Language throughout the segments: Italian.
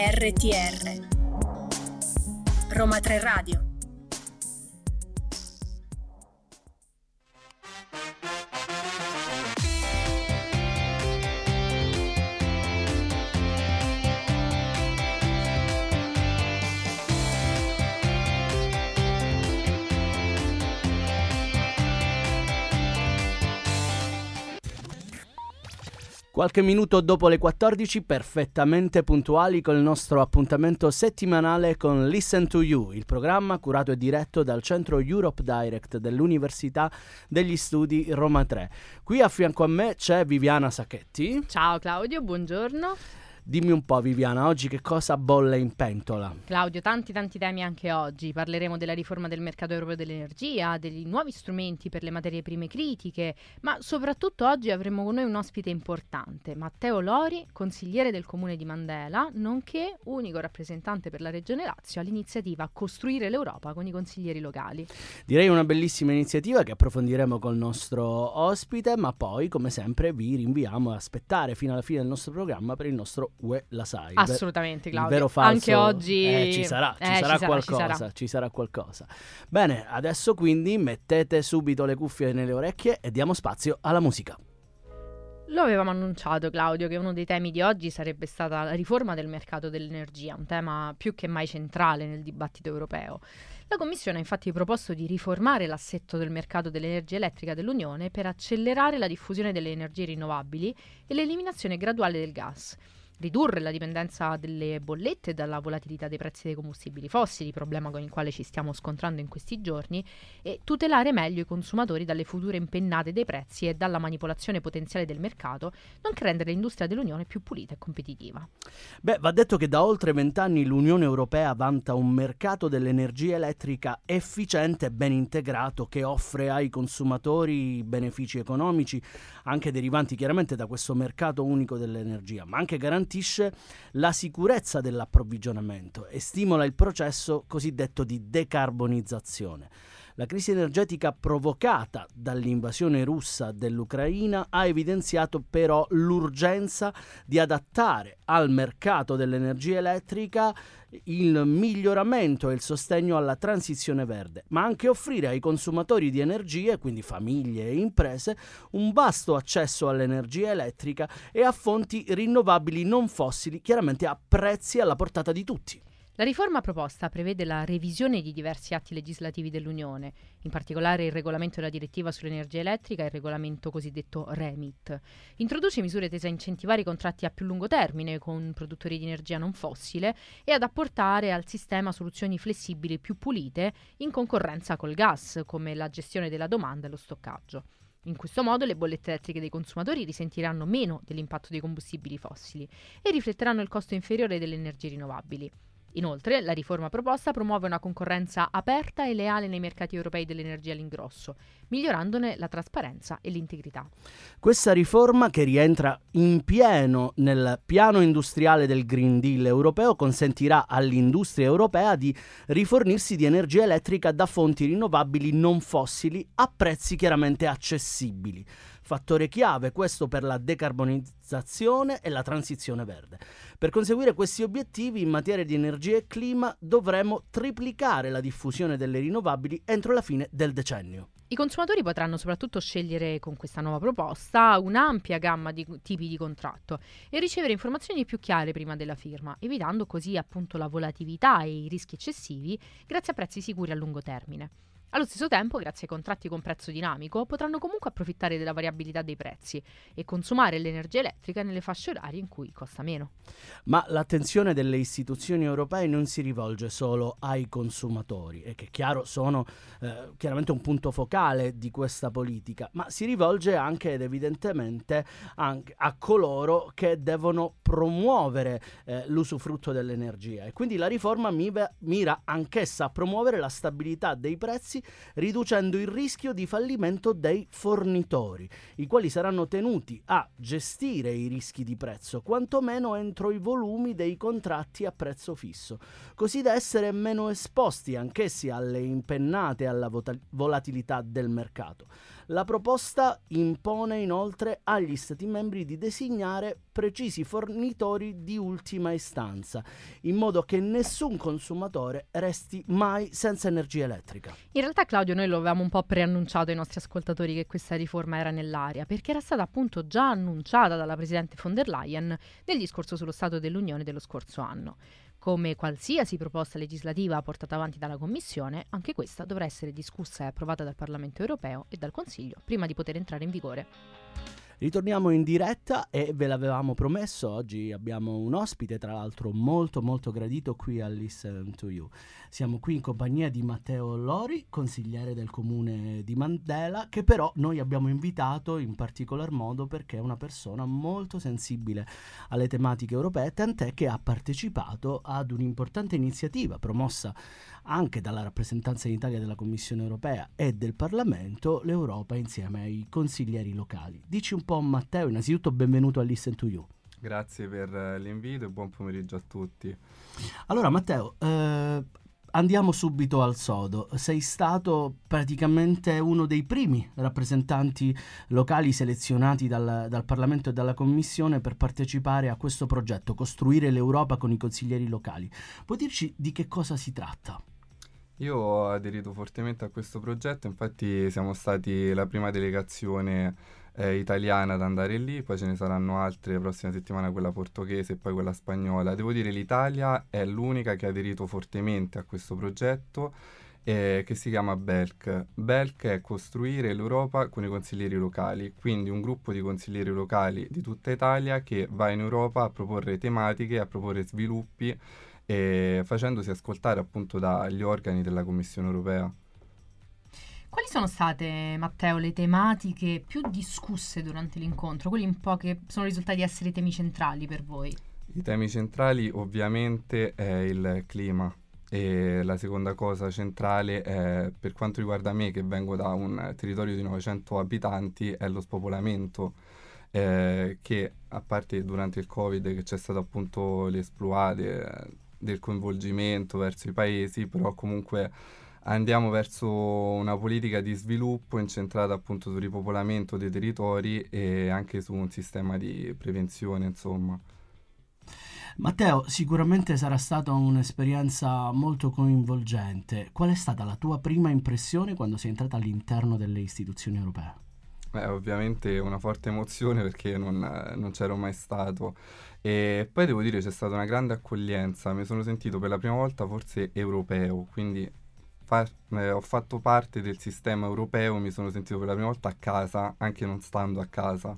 RTR Roma 3 Radio Qualche minuto dopo le 14, perfettamente puntuali con il nostro appuntamento settimanale con Listen to You, il programma curato e diretto dal centro Europe Direct dell'Università degli Studi Roma 3. Qui a fianco a me c'è Viviana Sacchetti. Ciao Claudio, buongiorno. Dimmi un po' Viviana, oggi che cosa bolle in pentola? Claudio, tanti tanti temi anche oggi. Parleremo della riforma del mercato europeo dell'energia, degli nuovi strumenti per le materie prime critiche, ma soprattutto oggi avremo con noi un ospite importante, Matteo Lori, consigliere del comune di Mandela, nonché unico rappresentante per la regione Lazio all'iniziativa Costruire l'Europa con i consiglieri locali. Direi una bellissima iniziativa che approfondiremo col nostro ospite, ma poi come sempre vi rinviamo a aspettare fino alla fine del nostro programma per il nostro UE la sai. Assolutamente, Claudio. Falso, Anche oggi eh, ci sarà, ci, eh, sarà ci sarà, qualcosa, ci sarà. ci sarà qualcosa. Bene, adesso quindi mettete subito le cuffie nelle orecchie e diamo spazio alla musica. Lo avevamo annunciato Claudio che uno dei temi di oggi sarebbe stata la riforma del mercato dell'energia, un tema più che mai centrale nel dibattito europeo. La Commissione ha infatti proposto di riformare l'assetto del mercato dell'energia elettrica dell'Unione per accelerare la diffusione delle energie rinnovabili e l'eliminazione graduale del gas ridurre la dipendenza delle bollette dalla volatilità dei prezzi dei combustibili fossili, problema con il quale ci stiamo scontrando in questi giorni, e tutelare meglio i consumatori dalle future impennate dei prezzi e dalla manipolazione potenziale del mercato, nonché rendere l'industria dell'Unione più pulita e competitiva. Beh, va detto che da oltre vent'anni l'Unione Europea vanta un mercato dell'energia elettrica efficiente e ben integrato che offre ai consumatori benefici economici, anche derivanti chiaramente da questo mercato unico dell'energia, ma anche garantisce la sicurezza dell'approvvigionamento e stimola il processo cosiddetto di decarbonizzazione. La crisi energetica provocata dall'invasione russa dell'Ucraina ha evidenziato però l'urgenza di adattare al mercato dell'energia elettrica il miglioramento e il sostegno alla transizione verde, ma anche offrire ai consumatori di energie, quindi famiglie e imprese, un vasto accesso all'energia elettrica e a fonti rinnovabili non fossili, chiaramente a prezzi alla portata di tutti. La riforma proposta prevede la revisione di diversi atti legislativi dell'Unione, in particolare il regolamento della direttiva sull'energia elettrica e il regolamento cosiddetto REMIT. Introduce misure tese a incentivare i contratti a più lungo termine con produttori di energia non fossile e ad apportare al sistema soluzioni flessibili più pulite in concorrenza col gas, come la gestione della domanda e lo stoccaggio. In questo modo le bollette elettriche dei consumatori risentiranno meno dell'impatto dei combustibili fossili e rifletteranno il costo inferiore delle energie rinnovabili. Inoltre, la riforma proposta promuove una concorrenza aperta e leale nei mercati europei dell'energia all'ingrosso, migliorandone la trasparenza e l'integrità. Questa riforma, che rientra in pieno nel piano industriale del Green Deal europeo, consentirà all'industria europea di rifornirsi di energia elettrica da fonti rinnovabili non fossili a prezzi chiaramente accessibili fattore chiave questo per la decarbonizzazione e la transizione verde. Per conseguire questi obiettivi in materia di energia e clima dovremo triplicare la diffusione delle rinnovabili entro la fine del decennio. I consumatori potranno soprattutto scegliere con questa nuova proposta un'ampia gamma di tipi di contratto e ricevere informazioni più chiare prima della firma, evitando così appunto la volatilità e i rischi eccessivi grazie a prezzi sicuri a lungo termine. Allo stesso tempo, grazie ai contratti con prezzo dinamico, potranno comunque approfittare della variabilità dei prezzi e consumare l'energia elettrica nelle fasce orarie in cui costa meno. Ma l'attenzione delle istituzioni europee non si rivolge solo ai consumatori, e che chiaro sono eh, chiaramente un punto focale di questa politica, ma si rivolge anche ed evidentemente anche a coloro che devono promuovere eh, l'usufrutto dell'energia. E quindi la riforma mira anch'essa a promuovere la stabilità dei prezzi riducendo il rischio di fallimento dei fornitori, i quali saranno tenuti a gestire i rischi di prezzo, quantomeno entro i volumi dei contratti a prezzo fisso, così da essere meno esposti anch'essi alle impennate e alla volatilità del mercato. La proposta impone inoltre agli Stati membri di designare precisi fornitori di ultima istanza, in modo che nessun consumatore resti mai senza energia elettrica. In realtà Claudio noi lo avevamo un po' preannunciato ai nostri ascoltatori che questa riforma era nell'aria, perché era stata appunto già annunciata dalla Presidente von der Leyen nel discorso sullo Stato dell'Unione dello scorso anno. Come qualsiasi proposta legislativa portata avanti dalla Commissione, anche questa dovrà essere discussa e approvata dal Parlamento europeo e dal Consiglio prima di poter entrare in vigore. Ritorniamo in diretta e ve l'avevamo promesso, oggi abbiamo un ospite tra l'altro molto molto gradito qui a Listen to You. Siamo qui in compagnia di Matteo Lori, consigliere del comune di Mandela, che però noi abbiamo invitato in particolar modo perché è una persona molto sensibile alle tematiche europee, tant'è che ha partecipato ad un'importante iniziativa promossa anche dalla rappresentanza in Italia della Commissione europea e del Parlamento, l'Europa insieme ai consiglieri locali. Dici un po' Matteo, innanzitutto benvenuto a Listen to You. Grazie per eh, l'invito e buon pomeriggio a tutti. Allora Matteo, eh, andiamo subito al sodo. Sei stato praticamente uno dei primi rappresentanti locali selezionati dal, dal, Parlamento e dalla Commissione per partecipare a questo progetto, costruire l'Europa con i consiglieri locali. Puoi dirci di che cosa si tratta? Io ho aderito fortemente a questo progetto, infatti siamo stati la prima delegazione eh, italiana ad andare lì, poi ce ne saranno altre la prossima settimana, quella portoghese e poi quella spagnola. Devo dire l'Italia è l'unica che ha aderito fortemente a questo progetto eh, che si chiama BELC. BELC è costruire l'Europa con i consiglieri locali, quindi un gruppo di consiglieri locali di tutta Italia che va in Europa a proporre tematiche, a proporre sviluppi e facendosi ascoltare appunto dagli organi della Commissione europea. Quali sono state, Matteo, le tematiche più discusse durante l'incontro? Quelli un po' che sono risultati essere i temi centrali per voi? I temi centrali ovviamente è il clima e la seconda cosa centrale è, per quanto riguarda me che vengo da un territorio di 900 abitanti è lo spopolamento eh, che a parte durante il covid che c'è stato appunto l'esploade del coinvolgimento verso i paesi, però comunque andiamo verso una politica di sviluppo incentrata appunto sul ripopolamento dei territori e anche su un sistema di prevenzione, insomma. Matteo, sicuramente sarà stata un'esperienza molto coinvolgente. Qual è stata la tua prima impressione quando sei entrata all'interno delle istituzioni europee? Beh, ovviamente una forte emozione perché non, non c'ero mai stato. E poi devo dire c'è stata una grande accoglienza, mi sono sentito per la prima volta forse europeo, quindi fa- eh, ho fatto parte del sistema europeo, mi sono sentito per la prima volta a casa, anche non stando a casa.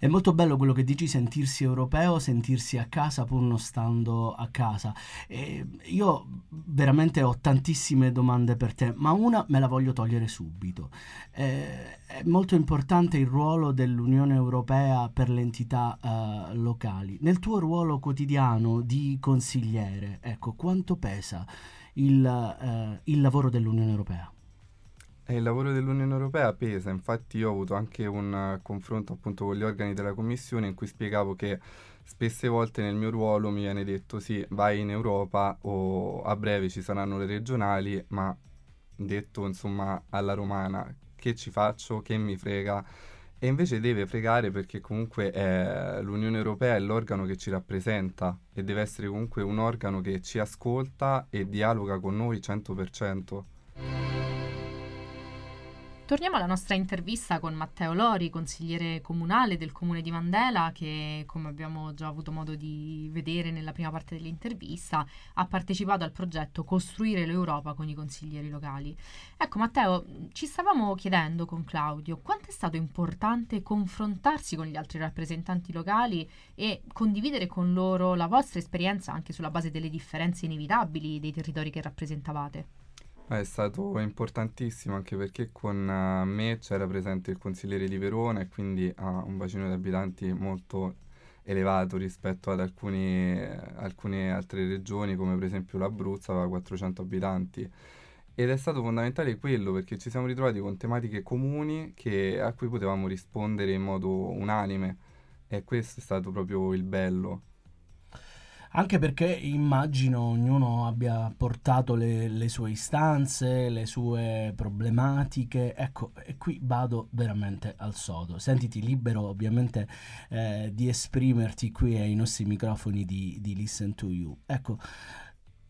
È molto bello quello che dici, sentirsi europeo, sentirsi a casa pur non stando a casa. E io veramente ho tantissime domande per te, ma una me la voglio togliere subito. Eh, è molto importante il ruolo dell'Unione Europea per le entità eh, locali. Nel tuo ruolo quotidiano di consigliere, ecco, quanto pesa il, eh, il lavoro dell'Unione Europea? Il lavoro dell'Unione Europea pesa, infatti io ho avuto anche un uh, confronto appunto con gli organi della Commissione in cui spiegavo che spesse volte nel mio ruolo mi viene detto sì, vai in Europa o a breve ci saranno le regionali, ma detto insomma alla romana che ci faccio, che mi frega. E invece deve fregare perché comunque è, l'Unione Europea è l'organo che ci rappresenta e deve essere comunque un organo che ci ascolta e dialoga con noi 100%. Torniamo alla nostra intervista con Matteo Lori, consigliere comunale del comune di Mandela, che come abbiamo già avuto modo di vedere nella prima parte dell'intervista, ha partecipato al progetto Costruire l'Europa con i consiglieri locali. Ecco Matteo, ci stavamo chiedendo con Claudio quanto è stato importante confrontarsi con gli altri rappresentanti locali e condividere con loro la vostra esperienza anche sulla base delle differenze inevitabili dei territori che rappresentavate. È stato importantissimo anche perché con uh, me c'era presente il consigliere di Verona e quindi ha un bacino di abitanti molto elevato rispetto ad alcuni, alcune altre regioni come per esempio l'Abruzzo aveva 400 abitanti ed è stato fondamentale quello perché ci siamo ritrovati con tematiche comuni che, a cui potevamo rispondere in modo unanime e questo è stato proprio il bello. Anche perché immagino ognuno abbia portato le, le, sue istanze, le sue problematiche. Ecco, e qui vado veramente al sodo. Sentiti libero ovviamente eh, di esprimerti qui ai nostri microfoni di, di Listen to You. Ecco,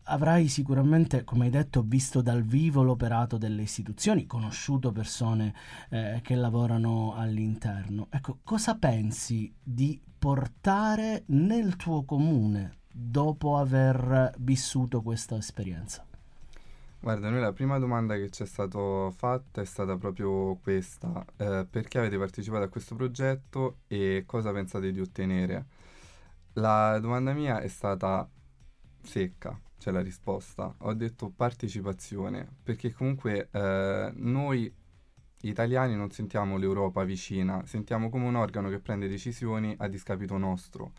avrai sicuramente, come hai detto, visto dal vivo l'operato delle istituzioni, conosciuto persone eh, che lavorano all'interno. Ecco, cosa pensi di portare nel tuo comune dopo aver vissuto questa esperienza? Guarda, noi la prima domanda che ci è stata fatta è stata proprio questa, eh, perché avete partecipato a questo progetto e cosa pensate di ottenere? La domanda mia è stata secca, cioè la risposta. Ho detto partecipazione, perché comunque eh, noi italiani non sentiamo l'Europa vicina, sentiamo come un organo che prende decisioni a discapito nostro.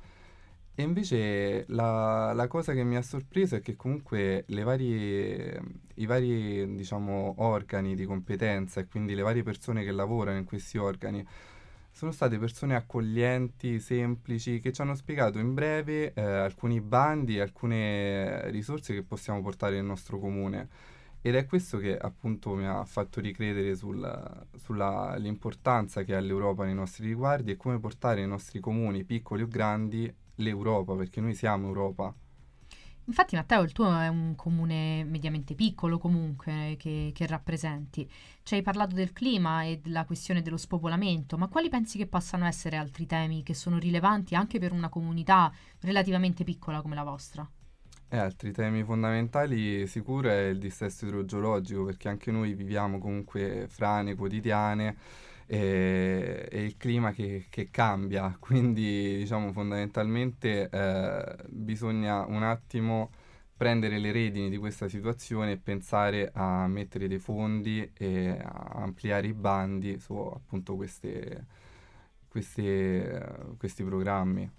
E invece la, la cosa che mi ha sorpreso è che comunque varie, i vari diciamo, organi di competenza e quindi le varie persone che lavorano in questi organi sono state persone accoglienti, semplici, che ci hanno spiegato in breve eh, alcuni bandi e alcune risorse che possiamo portare nel nostro comune. Ed è questo che appunto mi ha fatto ricredere sull'importanza che ha l'Europa nei nostri riguardi e come portare i nostri comuni, piccoli o grandi, l'Europa, perché noi siamo Europa. Infatti Matteo, il tuo è un comune mediamente piccolo comunque che, che, rappresenti. Ci hai parlato del clima e della questione dello spopolamento, ma quali pensi che possano essere altri temi che sono rilevanti anche per una comunità relativamente piccola come la vostra? Eh, altri temi fondamentali sicuro è il dissesto idrogeologico, perché anche noi viviamo comunque frane quotidiane e, e il clima che, che, cambia, quindi diciamo fondamentalmente eh, bisogna un attimo prendere le redini di questa situazione e pensare a mettere dei fondi e a ampliare i bandi su appunto queste, queste, questi programmi.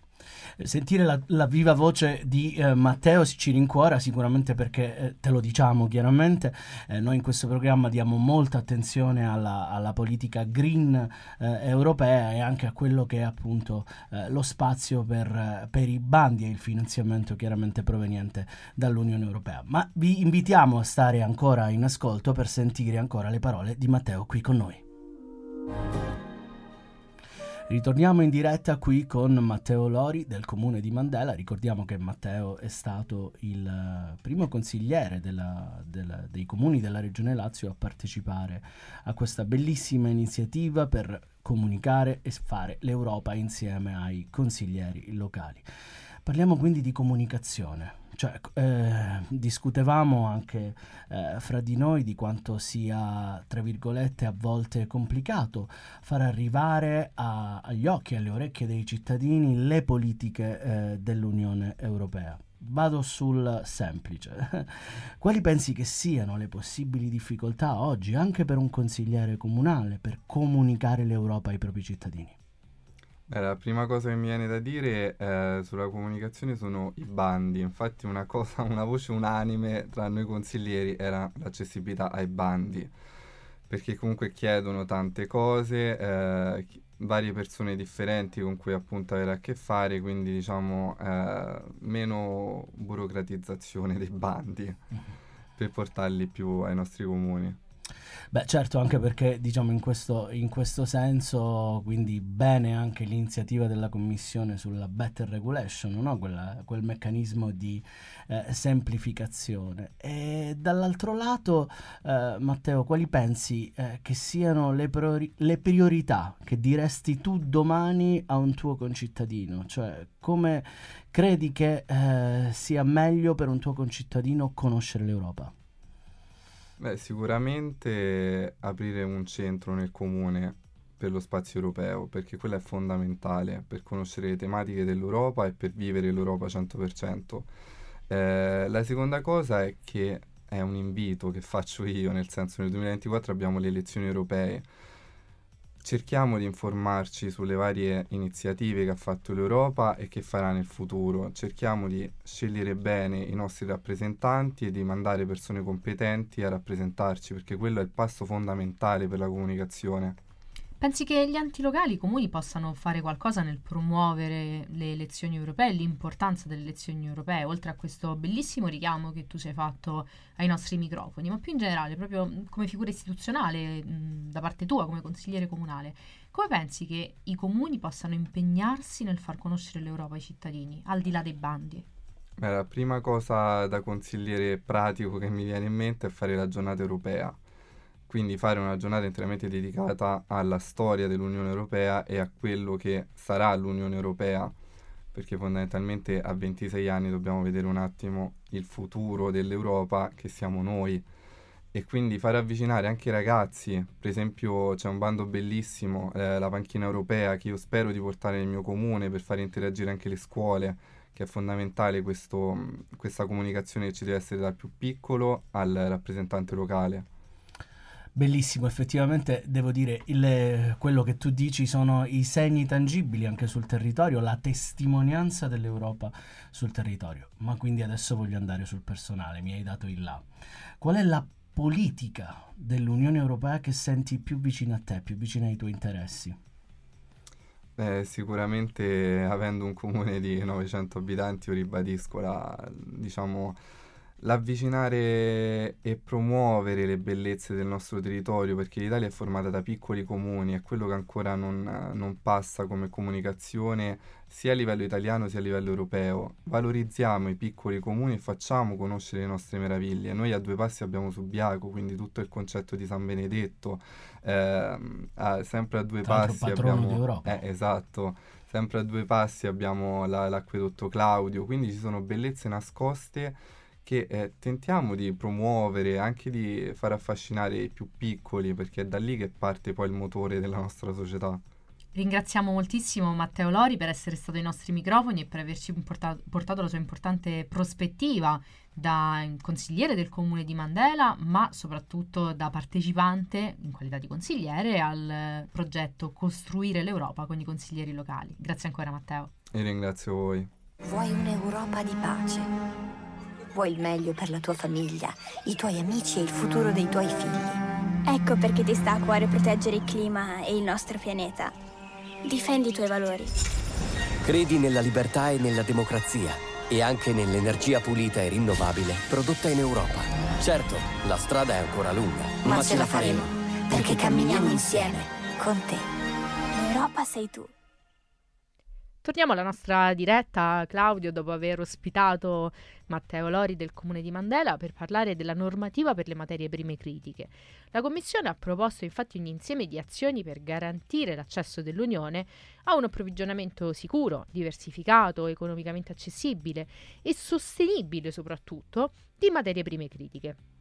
Sentire la, la viva voce di eh, Matteo ci rincuora sicuramente perché eh, te lo diciamo chiaramente, eh, noi in questo programma diamo molta attenzione alla, alla politica green eh, europea e anche a quello che è appunto eh, lo spazio per, per i bandi e il finanziamento chiaramente proveniente dall'Unione Europea. Ma vi invitiamo a stare ancora in ascolto per sentire ancora le parole di Matteo qui con noi. Ritorniamo in diretta qui con Matteo Lori del comune di Mandela. Ricordiamo che Matteo è stato il eh, primo consigliere della, della, dei comuni della regione Lazio a partecipare a questa bellissima iniziativa per comunicare e fare l'Europa insieme ai consiglieri locali. Parliamo quindi di comunicazione. Cioè, eh, discutevamo anche eh, fra di noi di quanto sia, tra virgolette, a volte complicato far arrivare a, agli occhi e alle orecchie dei cittadini le politiche eh, dell'Unione Europea. Vado sul semplice. Quali pensi che siano le possibili difficoltà oggi, anche per un consigliere comunale, per comunicare l'Europa ai propri cittadini? Eh, la prima cosa che mi viene da dire eh, sulla comunicazione sono i bandi. Infatti, una, cosa, una voce unanime tra noi consiglieri era l'accessibilità ai bandi, perché comunque chiedono tante cose, eh, varie persone differenti con cui appunto avere a che fare, quindi diciamo eh, meno burocratizzazione dei bandi per portarli più ai nostri comuni. Beh, certo, anche perché diciamo in questo, in questo senso, quindi bene anche l'iniziativa della Commissione sulla Better Regulation, no? Quella, quel meccanismo di eh, semplificazione. E dall'altro lato, eh, Matteo, quali pensi eh, che siano le, priori- le priorità che diresti tu domani a un tuo concittadino? Cioè, come credi che eh, sia meglio per un tuo concittadino conoscere l'Europa? Beh, sicuramente aprire un centro nel comune per lo spazio europeo, perché quello è fondamentale per conoscere le tematiche dell'Europa e per vivere l'Europa 100%. Eh, la seconda cosa è che è un invito che faccio io, nel senso nel 2024 abbiamo le elezioni europee cerchiamo di informarci sulle varie iniziative che ha fatto l'Europa e che farà nel futuro. Cerchiamo di scegliere bene i nostri rappresentanti e di mandare persone competenti a rappresentarci, perché quello è il passo fondamentale per la comunicazione. Pensi che gli enti locali comuni possano fare qualcosa nel promuovere le elezioni europee, l'importanza delle elezioni europee, oltre a questo bellissimo richiamo che tu ci hai fatto ai nostri microfoni, ma più in generale, proprio come figura istituzionale mh, da parte tua, come consigliere comunale, come pensi che i comuni possano impegnarsi nel far conoscere l'Europa ai cittadini, al di là dei bandi? Beh, la prima cosa da consigliere pratico che mi viene in mente è fare la giornata europea quindi fare una giornata interamente dedicata alla storia dell'Unione Europea e a quello che sarà l'Unione Europea, perché fondamentalmente a 26 anni dobbiamo vedere un attimo il futuro dell'Europa che siamo noi e quindi fare avvicinare anche i ragazzi, per esempio c'è un bando bellissimo, eh, la panchina europea, che io spero di portare nel mio comune per fare interagire anche le scuole, che è fondamentale questo, questa comunicazione che ci deve essere dal più piccolo al rappresentante locale. Bellissimo, effettivamente devo dire, il, quello che tu dici sono i segni tangibili anche sul territorio, la testimonianza dell'Europa sul territorio. Ma quindi adesso voglio andare sul personale, mi hai dato il là. Qual è la politica dell'Unione Europea che senti più vicina a te, più vicina ai tuoi interessi? Beh, sicuramente avendo un comune di 900 abitanti, io ribadisco la, diciamo, l'avvicinare e promuovere le bellezze del nostro territorio, perché l'Italia è formata da piccoli comuni, è quello che ancora non, non, passa come comunicazione sia a livello italiano sia a livello europeo. Valorizziamo i piccoli comuni e facciamo conoscere le nostre meraviglie. Noi a due passi abbiamo Subiaco, quindi tutto il concetto di San Benedetto, eh, a, sempre a due Tra passi abbiamo... D'Europa. Eh, esatto. Sempre a due passi abbiamo la, l'acquedotto Claudio, quindi ci sono bellezze nascoste che eh, tentiamo di promuovere, anche di far affascinare i più piccoli, perché è da lì che parte poi il motore della nostra società. Ringraziamo moltissimo Matteo Lori per essere stato ai nostri microfoni e per averci portato, portato la sua importante prospettiva da consigliere del comune di Mandela, ma soprattutto da partecipante in qualità di consigliere al progetto Costruire l'Europa con i consiglieri locali. Grazie ancora Matteo. E ringrazio voi. Vuoi un'Europa di pace? Vuoi il meglio per la tua famiglia, i tuoi amici e il futuro dei tuoi figli. Ecco perché ti sta a cuore proteggere il clima e il nostro pianeta. Difendi i tuoi valori. Credi nella libertà e nella democrazia e anche nell'energia pulita e rinnovabile prodotta in Europa. Certo, la strada è ancora lunga, ma, ma ce la faremo, perché camminiamo insieme con te. L'Europa sei tu. Torniamo alla nostra diretta, Claudio, dopo aver ospitato Matteo Lori del Comune di Mandela per parlare della normativa per le materie prime critiche. La Commissione ha proposto infatti un insieme di azioni per garantire l'accesso dell'Unione a un approvvigionamento sicuro, diversificato, economicamente accessibile e sostenibile soprattutto di materie prime critiche.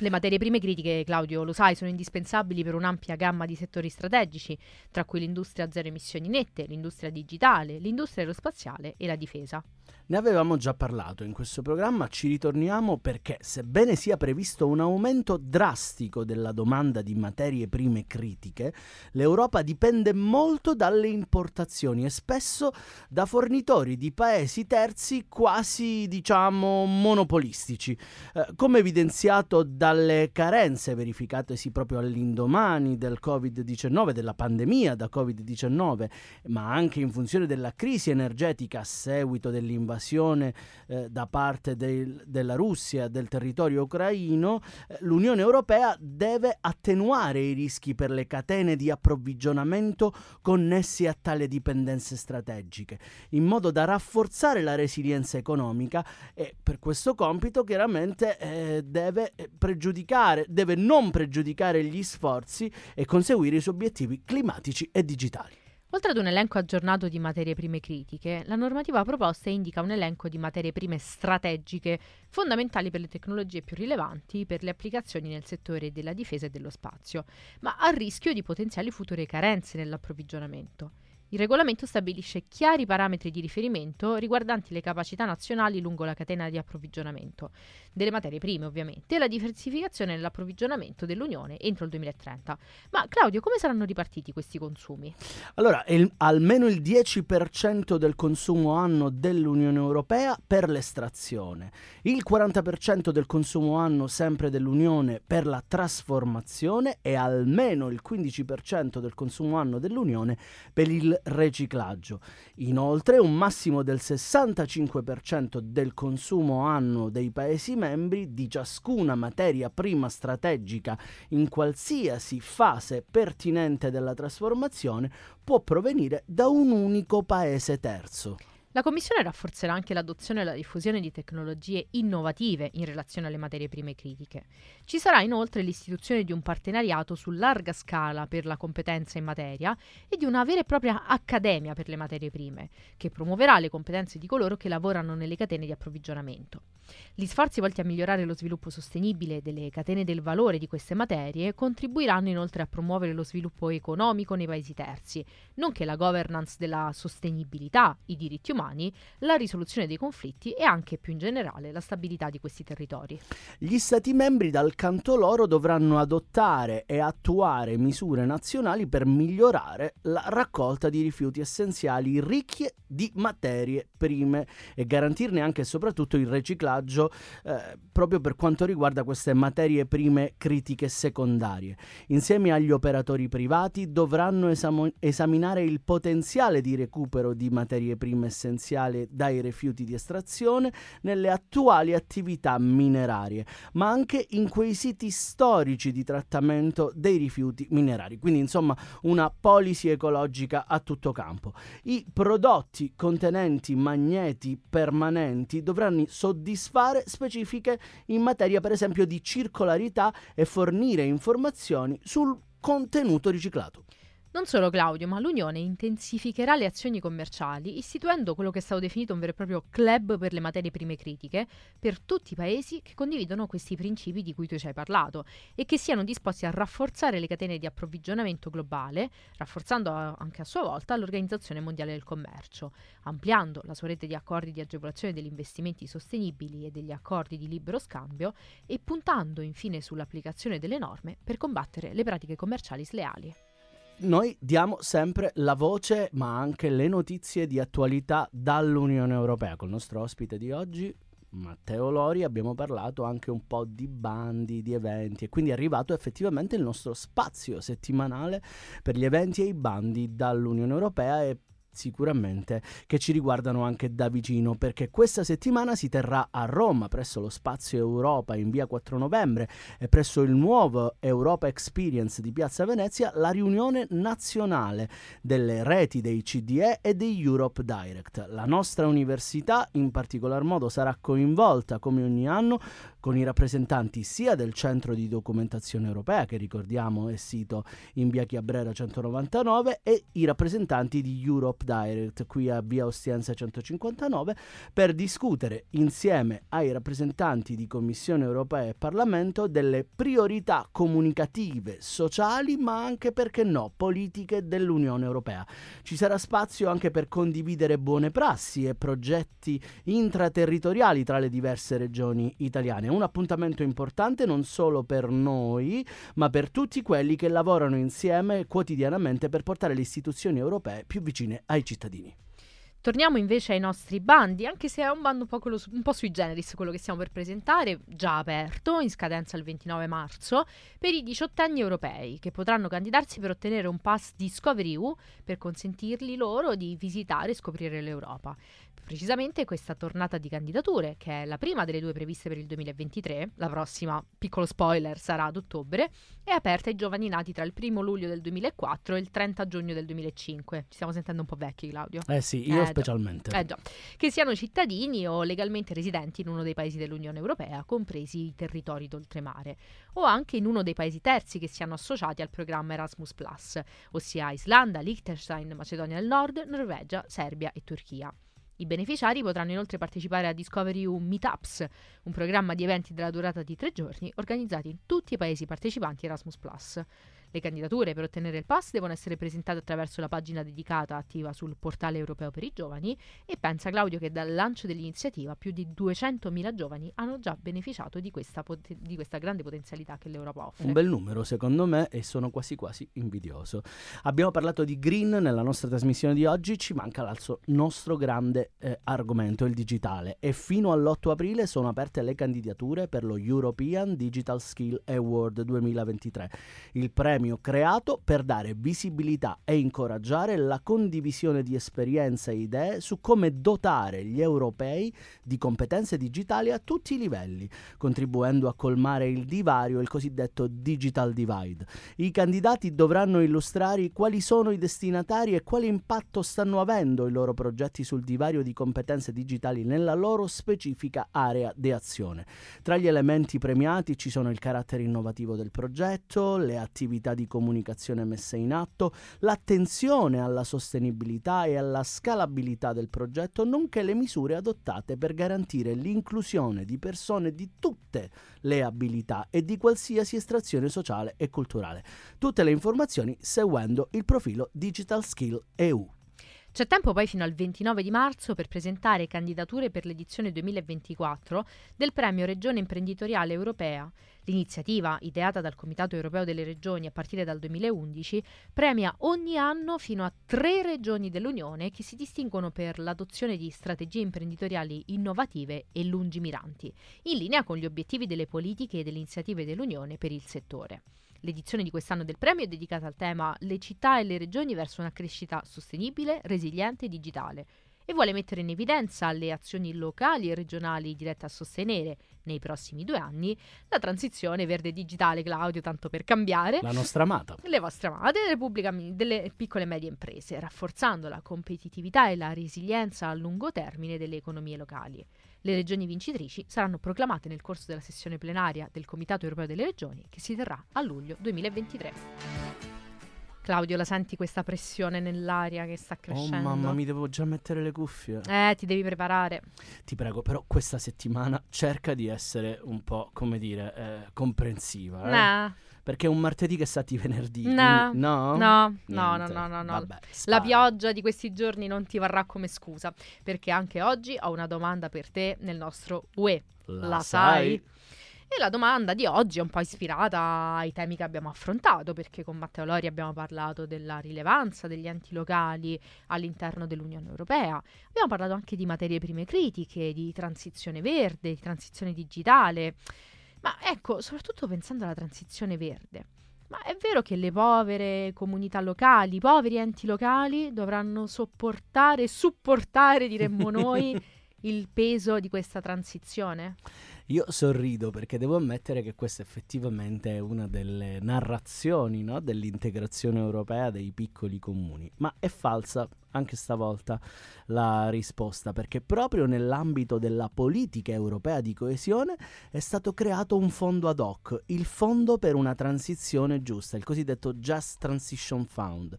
Le materie prime critiche, Claudio, lo sai, sono indispensabili per un'ampia gamma di settori strategici, tra cui l'industria a zero emissioni nette, l'industria digitale, l'industria aerospaziale e la difesa. Ne avevamo già parlato in questo programma, ci ritorniamo perché sebbene sia previsto un aumento drastico della domanda di materie prime critiche, l'Europa dipende molto dalle importazioni e spesso da fornitori di paesi terzi quasi, diciamo, monopolistici. Eh, come evidenziato dalle carenze verificatesi proprio all'indomani del Covid-19, della pandemia da Covid-19, ma anche in funzione della crisi energetica a seguito dell'invasione invasione eh, da parte del, della Russia del territorio ucraino, eh, l'Unione Europea deve attenuare i rischi per le catene di approvvigionamento connessi a tale dipendenze strategiche, in modo da rafforzare la resilienza economica e per questo compito chiaramente eh, deve pregiudicare, deve non pregiudicare gli sforzi e conseguire i suoi obiettivi climatici e digitali. Oltre ad un elenco aggiornato di materie prime critiche, la normativa proposta indica un elenco di materie prime strategiche, fondamentali per le tecnologie più rilevanti per le applicazioni nel settore della difesa e dello spazio, ma a rischio di potenziali future carenze nell'approvvigionamento. Il regolamento stabilisce chiari parametri di riferimento riguardanti le capacità nazionali lungo la catena di approvvigionamento delle materie prime, ovviamente, e la diversificazione nell'approvvigionamento dell'Unione entro il 2030. Ma Claudio, come saranno ripartiti questi consumi? Allora, il, almeno il 10% del consumo anno dell'Unione Europea per l'estrazione, il 40% del consumo anno sempre dell'Unione per la trasformazione e almeno il 15% del consumo anno dell'Unione per il riciclaggio. Inoltre un massimo del 65% del consumo annuo dei Paesi membri di ciascuna materia prima strategica in qualsiasi fase pertinente della trasformazione può provenire da un unico Paese terzo. La Commissione rafforzerà anche l'adozione e la diffusione di tecnologie innovative in relazione alle materie prime critiche. Ci sarà inoltre l'istituzione di un partenariato su larga scala per la competenza in materia e di una vera e propria accademia per le materie prime, che promuoverà le competenze di coloro che lavorano nelle catene di approvvigionamento. Gli sforzi volti a migliorare lo sviluppo sostenibile delle catene del valore di queste materie contribuiranno inoltre a promuovere lo sviluppo economico nei paesi terzi, nonché la governance della sostenibilità, i diritti umani, la risoluzione dei conflitti e anche più in generale la stabilità di questi territori. Gli Stati membri dal canto loro dovranno adottare e attuare misure nazionali per migliorare la raccolta di rifiuti essenziali ricchi di materie prime e garantirne anche e soprattutto il riciclaggio monitoraggio eh, proprio per quanto riguarda queste materie prime critiche secondarie. Insieme agli operatori privati dovranno esamo- esaminare il potenziale di recupero di materie prime essenziali dai rifiuti di estrazione nelle attuali attività minerarie, ma anche in quei siti storici di trattamento dei rifiuti minerari. Quindi insomma una policy ecologica a tutto campo. I prodotti contenenti magneti permanenti dovranno soddisfare soddisfare specifiche in materia per esempio di circolarità e fornire informazioni sul contenuto riciclato. Non solo Claudio, ma l'Unione intensificherà le azioni commerciali istituendo quello che è stato definito un vero e proprio club per le materie prime critiche per tutti i paesi che condividono questi principi di cui tu ci hai parlato e che siano disposti a rafforzare le catene di approvvigionamento globale, rafforzando anche a sua volta l'Organizzazione Mondiale del Commercio, ampliando la sua rete di accordi di agevolazione degli investimenti sostenibili e degli accordi di libero scambio e puntando infine sull'applicazione delle norme per combattere le pratiche commerciali sleali noi diamo sempre la voce ma anche le notizie di attualità dall'Unione Europea. Col nostro ospite di oggi, Matteo Lori, abbiamo parlato anche un po' di bandi, di eventi e quindi è arrivato effettivamente il nostro spazio settimanale per gli eventi e i bandi dall'Unione Europea e sicuramente che ci riguardano anche da vicino perché questa settimana si terrà a Roma presso lo Spazio Europa in via 4 novembre e presso il nuovo Europa Experience di Piazza Venezia la riunione nazionale delle reti dei CDE e dei Europe Direct. La nostra università in particolar modo sarà coinvolta come ogni anno con i rappresentanti sia del Centro di Documentazione Europea che ricordiamo è sito in via Chiabrera 199 e i rappresentanti di Europe Direct qui a via Ostiense 159 per discutere insieme ai rappresentanti di Commissione Europea e Parlamento delle priorità comunicative, sociali, ma anche perché no, politiche dell'Unione Europea. Ci sarà spazio anche per condividere buone prassi e progetti intraterritoriali tra le diverse regioni italiane. Un appuntamento importante non solo per noi, ma per tutti quelli che lavorano insieme quotidianamente per portare le istituzioni europee più vicine ai cittadini. Torniamo invece ai nostri bandi, anche se è un bando un po', quello, un po', sui generis quello che stiamo per presentare, già aperto, in scadenza il 29 marzo, per i diciottenni europei che potranno candidarsi per ottenere un pass Discovery EU per consentirgli loro di visitare e scoprire l'Europa. Precisamente questa tornata di candidature, che è la prima delle due previste per il 2023, la prossima, piccolo spoiler, sarà ad ottobre, è aperta ai giovani nati tra il 1 luglio del 2004 e il 30 giugno del 2005. Ci stiamo sentendo un po' vecchi, Claudio. Eh sì, io eh, specialmente. Eh già. Che siano cittadini o legalmente residenti in uno dei paesi dell'Unione Europea, compresi i territori d'oltremare, o anche in uno dei paesi terzi che siano associati al programma Erasmus, ossia Islanda, Liechtenstein, Macedonia del Nord, Norvegia, Serbia e Turchia. I beneficiari potranno inoltre partecipare a Discovery U Meetups, un programma di eventi della durata di tre giorni organizzati in tutti i paesi partecipanti Erasmus. Le candidature per ottenere il pass devono essere presentate attraverso la pagina dedicata attiva sul portale europeo per i giovani e pensa Claudio che dal lancio dell'iniziativa più di 200.000 giovani hanno già beneficiato di questa, pot- di questa grande potenzialità che l'Europa offre. Un bel numero secondo me e sono quasi quasi invidioso. Abbiamo parlato di green nella nostra trasmissione di oggi, ci manca l'altro nostro grande eh, argomento, il digitale e fino all'8 aprile sono aperte le candidature per lo European Digital Skill Award 2023, il premio creato per dare visibilità e incoraggiare la condivisione di esperienze e idee su come dotare gli europei di competenze digitali a tutti i livelli, contribuendo a colmare il divario, il cosiddetto digital divide. I candidati dovranno illustrare quali sono i destinatari e quale impatto stanno avendo i loro progetti sul divario di competenze digitali nella loro specifica area di azione. Tra gli elementi premiati ci sono il carattere innovativo del progetto, le attività di comunicazione messe in atto, l'attenzione alla sostenibilità e alla scalabilità del progetto, nonché le misure adottate per garantire l'inclusione di persone di tutte le abilità e di qualsiasi estrazione sociale e culturale. Tutte le informazioni seguendo il profilo Digital Skill EU. C'è tempo poi fino al 29 di marzo per presentare candidature per l'edizione 2024 del Premio Regione Imprenditoriale Europea. L'iniziativa, ideata dal Comitato Europeo delle Regioni a partire dal 2011, premia ogni anno fino a tre regioni dell'Unione che si distinguono per l'adozione di strategie imprenditoriali innovative e lungimiranti, in linea con gli obiettivi delle politiche e delle iniziative dell'Unione per il settore. L'edizione di quest'anno del premio è dedicata al tema Le città e le regioni verso una crescita sostenibile, resiliente e digitale e vuole mettere in evidenza le azioni locali e regionali dirette a sostenere nei prossimi due anni la transizione verde digitale, Claudio, tanto per cambiare. La nostra amata. Le vostre amate delle, delle piccole e medie imprese, rafforzando la competitività e la resilienza a lungo termine delle economie locali. Le regioni vincitrici saranno proclamate nel corso della sessione plenaria del Comitato europeo delle regioni che si terrà a luglio 2023. Claudio, la senti questa pressione nell'aria che sta crescendo? Oh mamma, mi devo già mettere le cuffie. Eh, ti devi preparare. Ti prego, però questa settimana cerca di essere un po', come dire, eh, comprensiva. Eh? Nah. Perché è un martedì che sa di venerdì. No. quindi- No? No, no, no, no, no, no. Vabbè, La pioggia di questi giorni non ti varrà come scusa, perché anche oggi ho una domanda per te nel nostro UE. La, sai? E la domanda di oggi è un po' ispirata ai temi che abbiamo affrontato, perché con Matteo Lori abbiamo parlato della rilevanza degli enti locali all'interno dell'Unione Europea. Abbiamo parlato anche di materie prime critiche, di transizione verde, di transizione digitale. Ma ecco, soprattutto pensando alla transizione verde. Ma è vero che le povere comunità locali, i poveri enti locali dovranno sopportare, supportare, diremmo noi, il peso di questa transizione? Io sorrido perché devo ammettere che questa effettivamente è una delle narrazioni no, dell'integrazione europea dei piccoli comuni, ma è falsa anche stavolta la risposta perché proprio nell'ambito della politica europea di coesione è stato creato un fondo ad hoc, il Fondo per una transizione giusta, il cosiddetto Just Transition Fund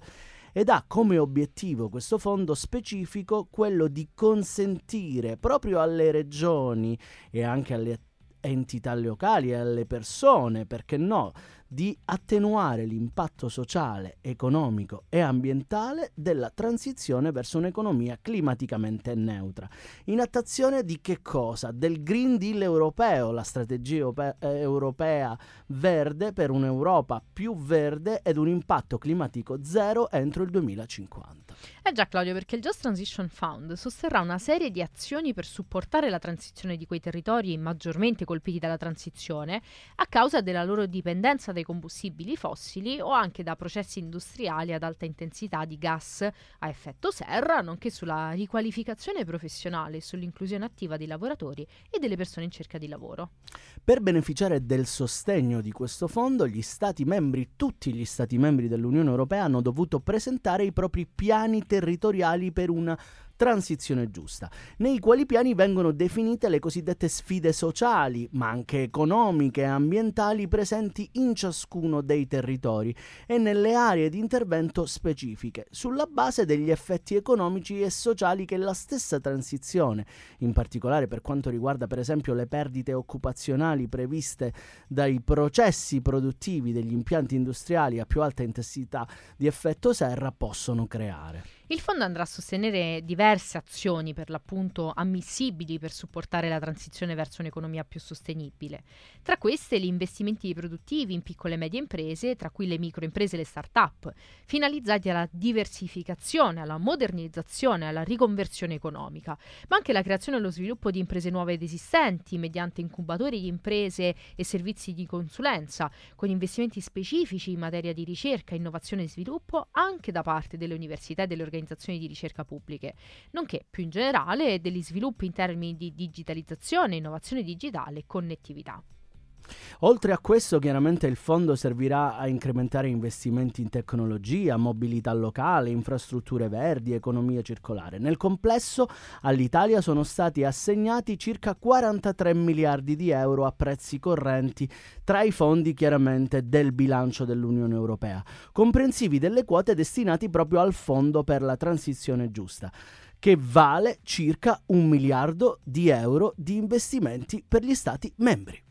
ed ha come obiettivo questo fondo specifico quello di consentire proprio alle regioni e anche alle entità locali e alle persone, perché no, di attenuare l'impatto sociale, economico e ambientale della transizione verso un'economia climaticamente neutra. In attuazione di che cosa? Del Green Deal europeo, la strategia eh, europea verde per un'Europa più verde ed un impatto climatico zero entro il 2050. Eh già Claudio, perché il Just Transition Fund sosterrà una serie di azioni per supportare la transizione di quei territori maggiormente colpiti dalla transizione a causa della loro dipendenza dai combustibili fossili o anche da processi industriali ad alta intensità di gas a effetto serra, nonché sulla riqualificazione professionale e sull'inclusione attiva dei lavoratori e delle persone in cerca di lavoro. Per beneficiare del sostegno di questo fondo, gli Stati membri, tutti gli Stati membri dell'Unione Europea, hanno dovuto presentare i propri piani territoriali per una transizione giusta, nei quali piani vengono definite le cosiddette sfide sociali, ma anche economiche e ambientali presenti in ciascuno dei territori e nelle aree di intervento specifiche, sulla base degli effetti economici e sociali che la stessa transizione, in particolare per quanto riguarda per esempio le perdite occupazionali previste dai processi produttivi degli impianti industriali a più alta intensità di effetto serra, possono creare. Il fondo andrà a sostenere diverse azioni per l'appunto ammissibili per supportare la transizione verso un'economia più sostenibile. Tra queste gli investimenti produttivi in piccole e medie imprese, tra cui le microimprese e le start-up, finalizzati alla diversificazione, alla modernizzazione, alla riconversione economica, ma anche la creazione e lo sviluppo di imprese nuove ed esistenti mediante incubatori di imprese e servizi di consulenza, con investimenti specifici in materia di ricerca, innovazione e sviluppo anche da parte delle università e delle organizzazioni organizzazioni di ricerca pubbliche, nonché più in generale degli sviluppi in termini di digitalizzazione, innovazione digitale e connettività. Oltre a questo, chiaramente il fondo servirà a incrementare investimenti in tecnologia, mobilità locale, infrastrutture verdi, economia circolare. Nel complesso all'Italia sono stati assegnati circa 43 miliardi di euro a prezzi correnti tra i fondi chiaramente del bilancio dell'Unione Europea, comprensivi delle quote destinati proprio al fondo per la transizione giusta che vale circa un miliardo di euro di investimenti per gli Stati membri.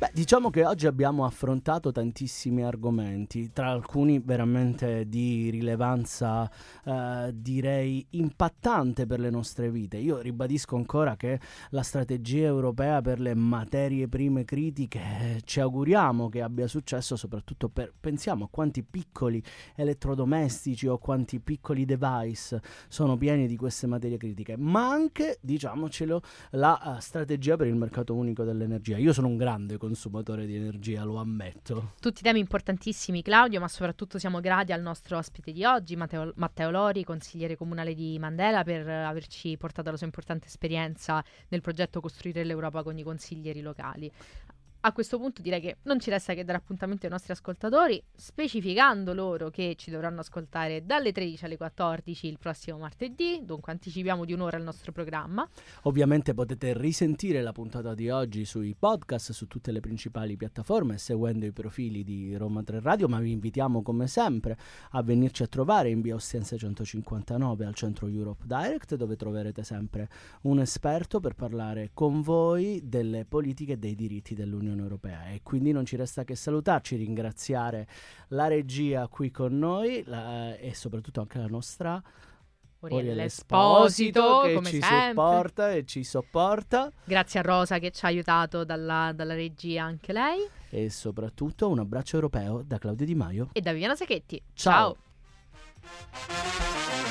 Beh, diciamo che oggi abbiamo affrontato tantissimi argomenti, tra alcuni veramente di rilevanza, eh, direi, impattante per le nostre vite. Io ribadisco ancora che la strategia europea per le materie prime critiche eh, ci auguriamo che abbia successo, soprattutto per, pensiamo a quanti piccoli elettrodomestici o quanti piccoli device sono pieni di queste materie critiche, ma anche, diciamocelo, la uh, strategia per il mercato unico dell'energia. Io sono un grande consumatore consumatore di energia, lo ammetto. Tutti temi importantissimi, Claudio, ma soprattutto siamo grati al nostro ospite di oggi, Matteo, Matteo Lori, consigliere comunale di Mandela, per averci portato la sua importante esperienza nel progetto Costruire l'Europa con i consiglieri locali a questo punto direi che non ci resta che dare appuntamento ai nostri ascoltatori, specificando loro che ci dovranno ascoltare dalle 13 alle 14 il prossimo martedì, dunque anticipiamo di un'ora il nostro programma. Ovviamente potete risentire la puntata di oggi sui podcast, su tutte le principali piattaforme, seguendo i profili di Roma 3 Radio, ma vi invitiamo come sempre a venirci a trovare in via Ostiense 159 al centro Europe Direct, dove troverete sempre un esperto per parlare con voi delle politiche e dei diritti dell'Unione dell'Unione Europea e quindi non ci resta che salutarci, ringraziare la regia qui con noi la, e soprattutto anche la nostra Oriella Esposito che ci sempre. supporta e ci sopporta. Grazie a Rosa che ci ha aiutato dalla, dalla regia anche lei. E soprattutto un abbraccio europeo da Claudio Di Maio e da Viviana Sacchetti. Ciao. Ciao.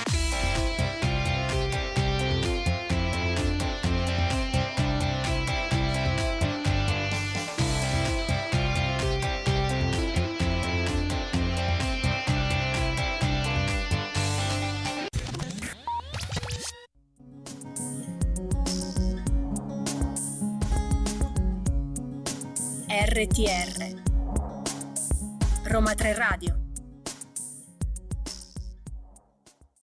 RTR Roma 3 Radio